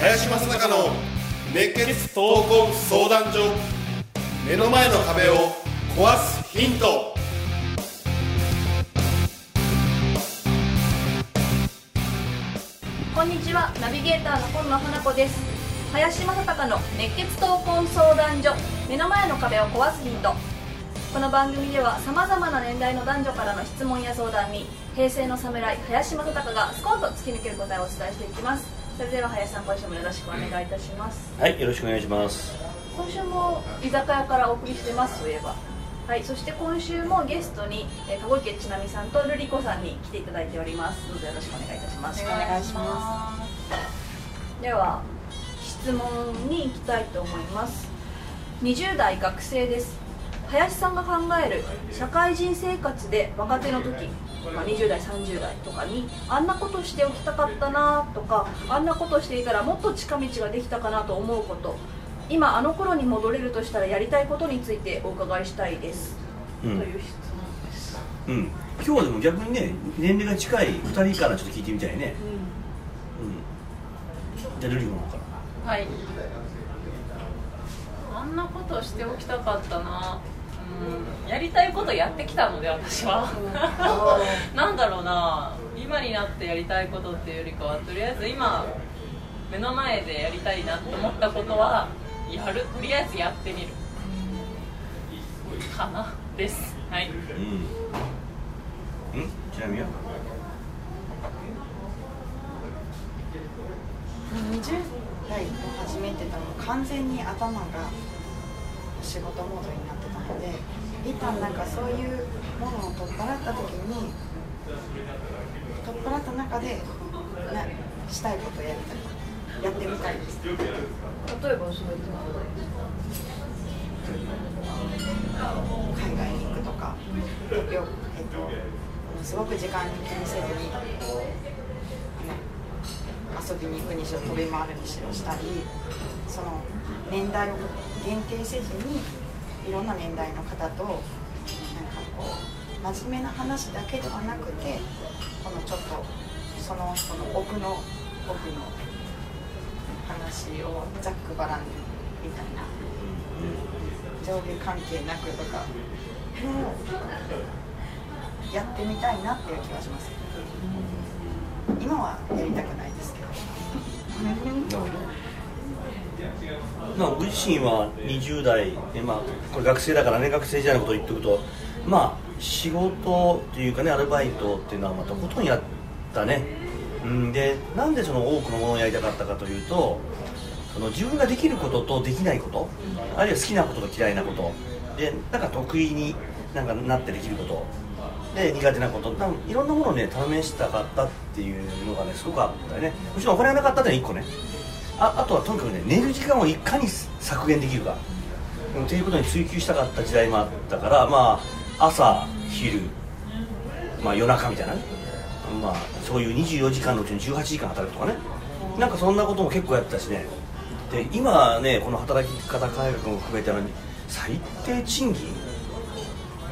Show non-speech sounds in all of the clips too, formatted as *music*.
林正孝の熱血闘魂相談所目の前の壁を壊すヒント。こんにちは。ナビゲーターの今野花子です。林正孝の熱血闘魂相談所。目の前の壁を壊すヒントこの番組ではさまざまな年代の男女からの質問や相談に平成の侍林正孝がスコンと突き抜ける答えをお伝えしていきます。それでは林さん今週もよろしくお願いいたします。はい、よろしくお願いします。今週も居酒屋からお送りしてますといえばはい、そして今週もゲストに、えー、籠池ちなみさんとルリコさんに来ていただいておりますどうぞよろしくお願いいたします。お願いします。では質問に行きたいと思います。20代学生です。林さんが考える社会人生活で若手の時、まあ、20代30代とかにあんなことしておきたかったなとかあんなことしていたらもっと近道ができたかなと思うこと。今あの頃に戻れるとしたらやりたいことについてお伺いしたいです、うん。という質問です、うん、今日はでも逆にね、年齢が近い2人からちょっと聞いてみたいね。うん。じゃあ、ルリコの方から。はい。あんなことしておきたかったな。うん。やりたいことやってきたので私は。*laughs* なんだろうな。今になってやりたいことっていうよりかはとりあえず今目の前でやりたいなと思ったことはやる。とりあえずやってみる。かな。です。はい。うん。うん？ちなみには？20代を始めてたの完全に頭が仕事モードになってたので一旦なんかそういうものを取っ払った時に取っ払った中でなしたいことをやりたい。やってみたいです。例えばそういう海外に行くとかよ、えっと、すごく時間に気にせずに遊びに行くにしろ飛び回るにしろしたりその年代を限定せずにいろんな年代の方となんかこう真面目な話だけではなくてこのちょっとその人の奥の奥の話をざっくばらんにみたいな。上下関係なくとかのやってみたいなっていう気がします今はやりたくないですけど。まあ、僕自身は20代。で、まあ、これ学生だからね学生時代のことを言っておくとまあ仕事というかねアルバイトっていうのはまあとことんやったね、うん、でなんでその多くのものをやりたかったかというとその自分ができることとできないことあるいは好きなことと嫌いなこと。でなんか得意になんかなってできること。で苦手なこと。多分いろんなものをね試したかったっていうのがねすごくあったよね。もちろんお金がなかったっていうのは1個ね。ああとはとにかくね寝る時間をいかに削減できるか。っていうことに追求したかった時代もあったからまあ朝昼、まあ、夜中みたいな。ねまあそういう24時間のうちに18時間働くとかね。なんかそんなことも結構やってたしね。で今ねこの働き方改革も含めての最低賃金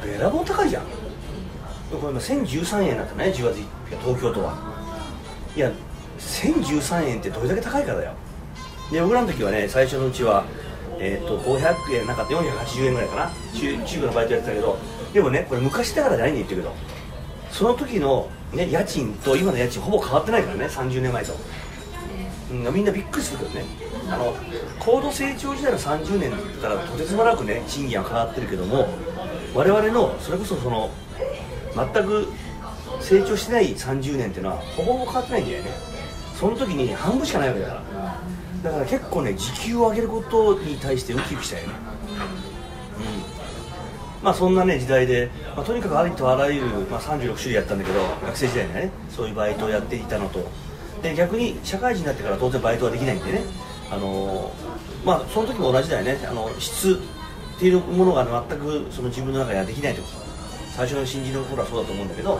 べらぼう高いじゃん。これ今1013円なんてね10月1日東京都は。いや1013円ってどれだけ高いかだよ。で僕らの時はね最初のうちはえー、と500円なかった480円ぐらいかな。中中部のバイトやってたけど。でもねこれ昔だからじゃないんで言ってるけど。その時の、ね、家賃と今の家賃ほぼ変わってないからね30年前と、うん、みんなびっくりするけどね。あの高度成長時代の30年って言ったらとてつもなくね賃金は変わってるけども。我々のそれこそその全く成長してない30年っていうのはほぼほぼ変わってないんだよね。その時に半分しかないわけだから。だから結構ね時給を上げることに対してウキウキしたよね。うん。まあそんなね時代で、まあ、とにかくありとあらゆる、まあ、36種類やったんだけど学生時代にはねそういうバイトをやっていたのと。で逆に社会人になってから当然バイトはできないんでね。あのーまあその時も同じだよね。あの質。っていうものが全くその自分の中ではできないと。最初の新人の頃はそうだと思うんだけど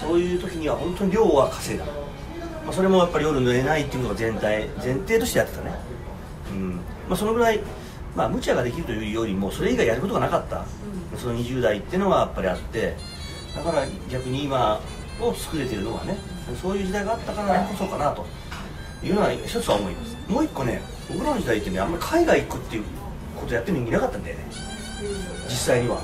そういう時には本当に量は稼いだ、まあ、それもやっぱり夜寝ないっていうのが全体前提としてやってたね。うん。まあ、そのぐらい、まあ、無茶ができるというよりもそれ以外やることがなかった、その20代っていうのはやっぱりあってだから逆に今を作れてるのはねそういう時代があったからこそかなというのは一つは思います。もう一個ね僕らの時代ってねあんまり海外行くっていうことやってる人いなかったんだよね。実際には、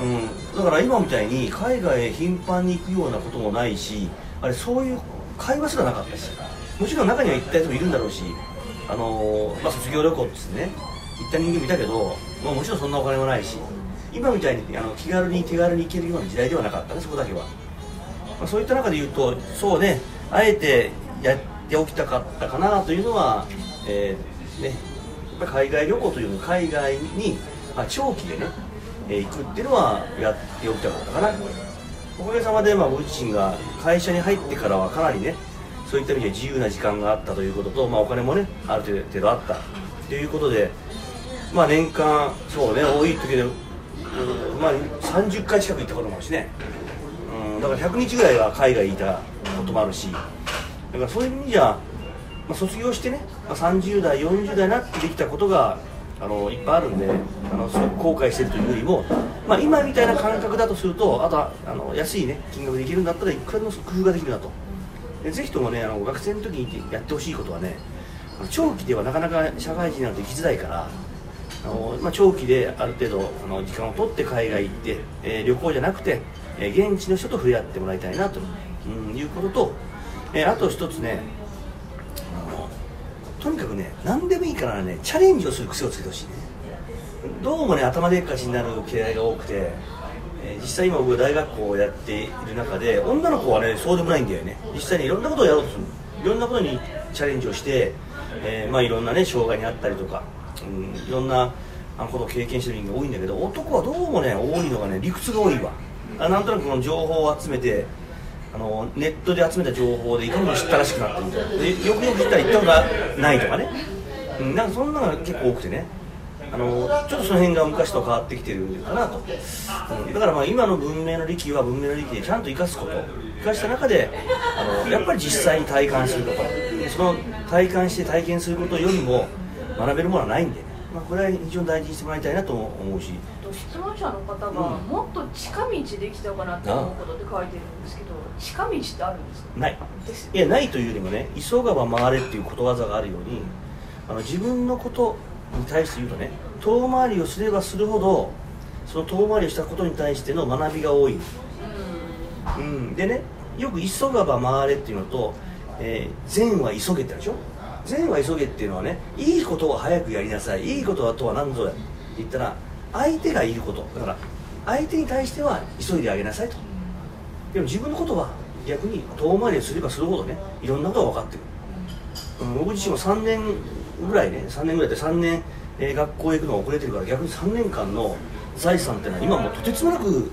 うん、だから今みたいに海外へ頻繁に行くようなこともないしあれそういう会話すらなかったしもちろん中には行った人もいるんだろうしあのーまあ、卒業旅行っつってね行った人間もいたけど、まあ、もちろんそんなお金もないし今みたいにあの気軽に手軽に行けるような時代ではなかったねそこだけは、まあ、そういった中で言うとそうねあえてやっておきたかったかなというのは、えーね、海外旅行というの海外に、まあ、長期でね、えー行くっていうのはやっておきたかったかな。おかげさまで、まあ、僕自身が会社に入ってからはかなりねそういった意味で自由な時間があったということと、まあ、お金もねある程度あったということで、まあ、年間そうね多い時で、まあ、30回近く行ったこともあるしね、うん、だから100日ぐらいは海外にいたこともあるしだからそういう意味じゃ、まあ、卒業してね、まあ、30代40代になってできたことがあのいっぱいあるんであのすごく後悔してるというよりも、まあ、今みたいな感覚だとするとあとあの安いね金額できるんだったらいくらでも工夫ができるなと。でぜひともねあの学生の時にやってほしいことはね長期ではなかなか社会人なんて行きづらいからあの、まあ、長期である程度あの時間を取って海外行って、えー旅行じゃなくて、えー現地の人と触れ合ってもらいたいなと、うん、いうことと、えーあと一つねにかくね何でもいいからねチャレンジをする癖をつけてほしいね。どうもね頭でっかちになる経合が多くて、えー実際今僕大学校をやっている中で女の子はねそうでもないんだよね。実際にいろんなことをやろうとするいろんなことにチャレンジをして、えーまあ、いろんなね障害にあったりとか、うん、いろんなあのことを経験してる人が多いんだけど男はどうもね多いのがね理屈が多いわ。あなんとなくこの情報を集めてあのネットで集めた情報でいかにも知ったらしくなってるみたいな。よくよく知ったら行ったことがないとかね、うん、なんかそんなのが結構多くてね。あのちょっとその辺が昔と変わってきてるかなと、うん、だからまあ今の文明の利器は文明の利器でちゃんと生かすこと。生かした中であのやっぱり実際に体感することその体感して体験することよりも学べるものはないんでね、まあ、これは非常に大事にしてもらいたいなと思うし質問者の方がうん。もっと近道できたかなって思うことって書いてるんですけど近道ってあるんですか？ない。ですいやないというよりもね急がば回れっていうことわざがあるようにあの自分のことに対して言うとね遠回りをすればするほどその遠回りをしたことに対しての学びが多い、うん、でねよく急がば回れっていうのと、えー善は急げってあるでしょ？善は急げっていうのはねいいことは早くやりなさいいいことはとは何ぞやって言ったら相手がいること。だから相手に対しては急いであげなさいと。でも自分のことは逆に遠回りをすればするほどねいろんなことが分かってくる、うん、僕自身も3年ぐらいね3年ぐらいで3年、えー学校へ行くのが遅れてるから逆に3年間の財産っていうのは今もうとてつもなく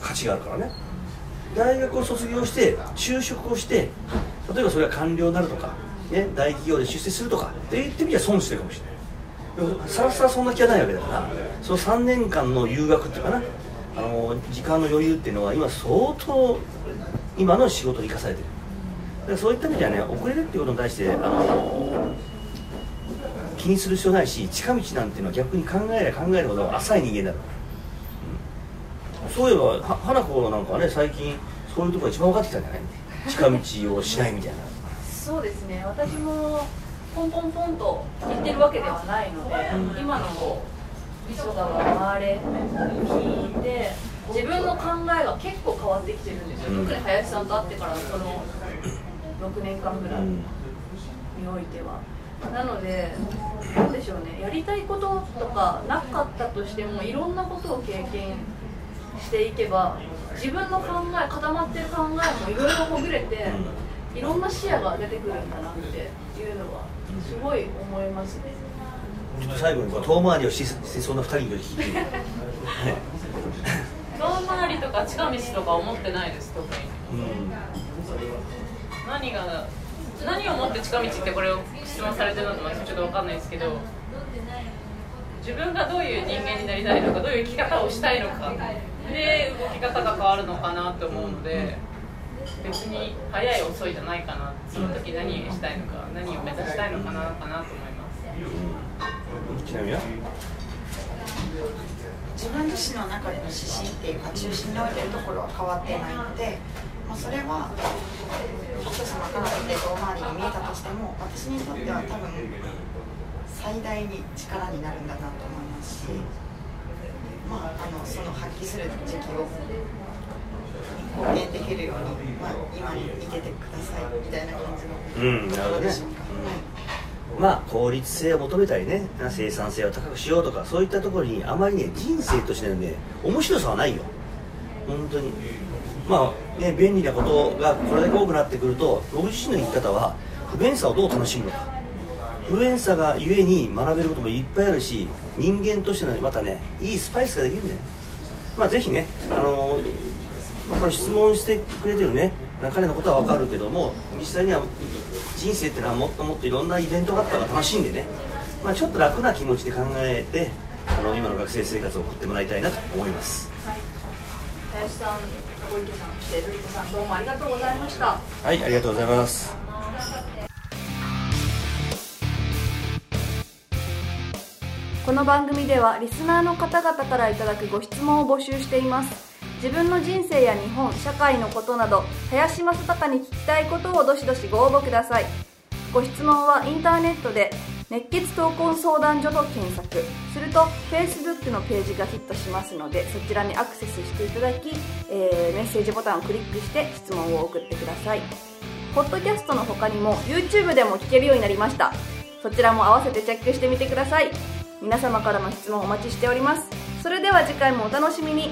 価値があるからね。大学を卒業して就職をして例えばそれが官僚になるとか、ね、大企業で出世するとかって言ってみりゃ損してるかもしれないさらさらそんな気はないわけだからその3年間の留学っていうかなあの時間の余裕っていうのは今相当今の仕事に生かされてる。だからそういった意味ではね遅れるっていうことに対してあの気にする必要ないし近道なんていうのは逆に考えれば考えるほど浅い人間だから、うそういえば花子なんかはね最近そういうとこが一番分かってきたんじゃない？近道をしないみたいな。そうですね。私もポンポンポンと言ってるわけではないので、今の磯川回れ聞いて自分の考えが結構変わってきてるんですよ、うん。特に林さんと会ってからのその6年間ぐらいにうん。おいては。なので、なんでしょうね、やりたいこととかなかったとしても、いろんなことを経験していけば、自分の考え、固まってる考えもいろいろほぐれて、いろんな視野が出てくるんだなっていうのは、すごい思いますね。ちょっと最後にこう遠回りをししそうな2人に聞いて *laughs* 遠回りとか近道とか思ってないです特に。うん。何が何をもって近道ってこれを質問されてるのか私ちょっと分かんないですけど自分がどういう人間になりたいのかどういう生き方をしたいのかで動き方が変わるのかなと思うので別に早い遅いじゃないかな。その時何をしたいのか何を目指したいのかなかなと思います。うん、ちなみには？自分自身の中での指針っていうか中心に置いてるところは変わってないので、まあ、それは人様から見て遠回りに見えたとしても私にとっては多分最大に力になるんだなと思いますし、まあ、あのその発揮する時期を貢献できるように、まあ、今に見ててくださいみたいな感じのうんなるほどね。う。んまあ効率性を求めたりね生産性を高くしようとかそういったところにあまりね人生としてのね面白さはないよ。本当に。まあね便利なことがこれだけ多くなってくると僕自身の生き方は不便さをどう楽しむのか。不便さがゆえに学べることもいっぱいあるし人間としてのまたねいいスパイスができるんだよまあぜひねあのまあ、これ質問してくれてるね。彼のことは分かるけども実際には人生っていうのはもっともっといろんなイベントがあったら楽しんでね、まあ、ちょっと楽な気持ちで考えてあの今の学生生活を送ってもらいたいなと思います。林さん小池さんそして瑠璃子さんどうもありがとうございました。はいありがとうございます。この番組ではリスナーの方々からいただくご質問を募集しています自分の人生や日本社会のことなど林正孝に聞きたいことをどしどしご応募ください。ご質問はインターネットで熱血闘魂相談所と検索。すると Facebook のページがヒットしますのでそちらにアクセスしていただき、えーメッセージボタンをクリックして質問を送ってください。ポッドキャストの他にも YouTube でも聞けるようになりました。そちらも合わせてチェックしてみてください。皆様からの質問お待ちしております。それでは次回もお楽しみに。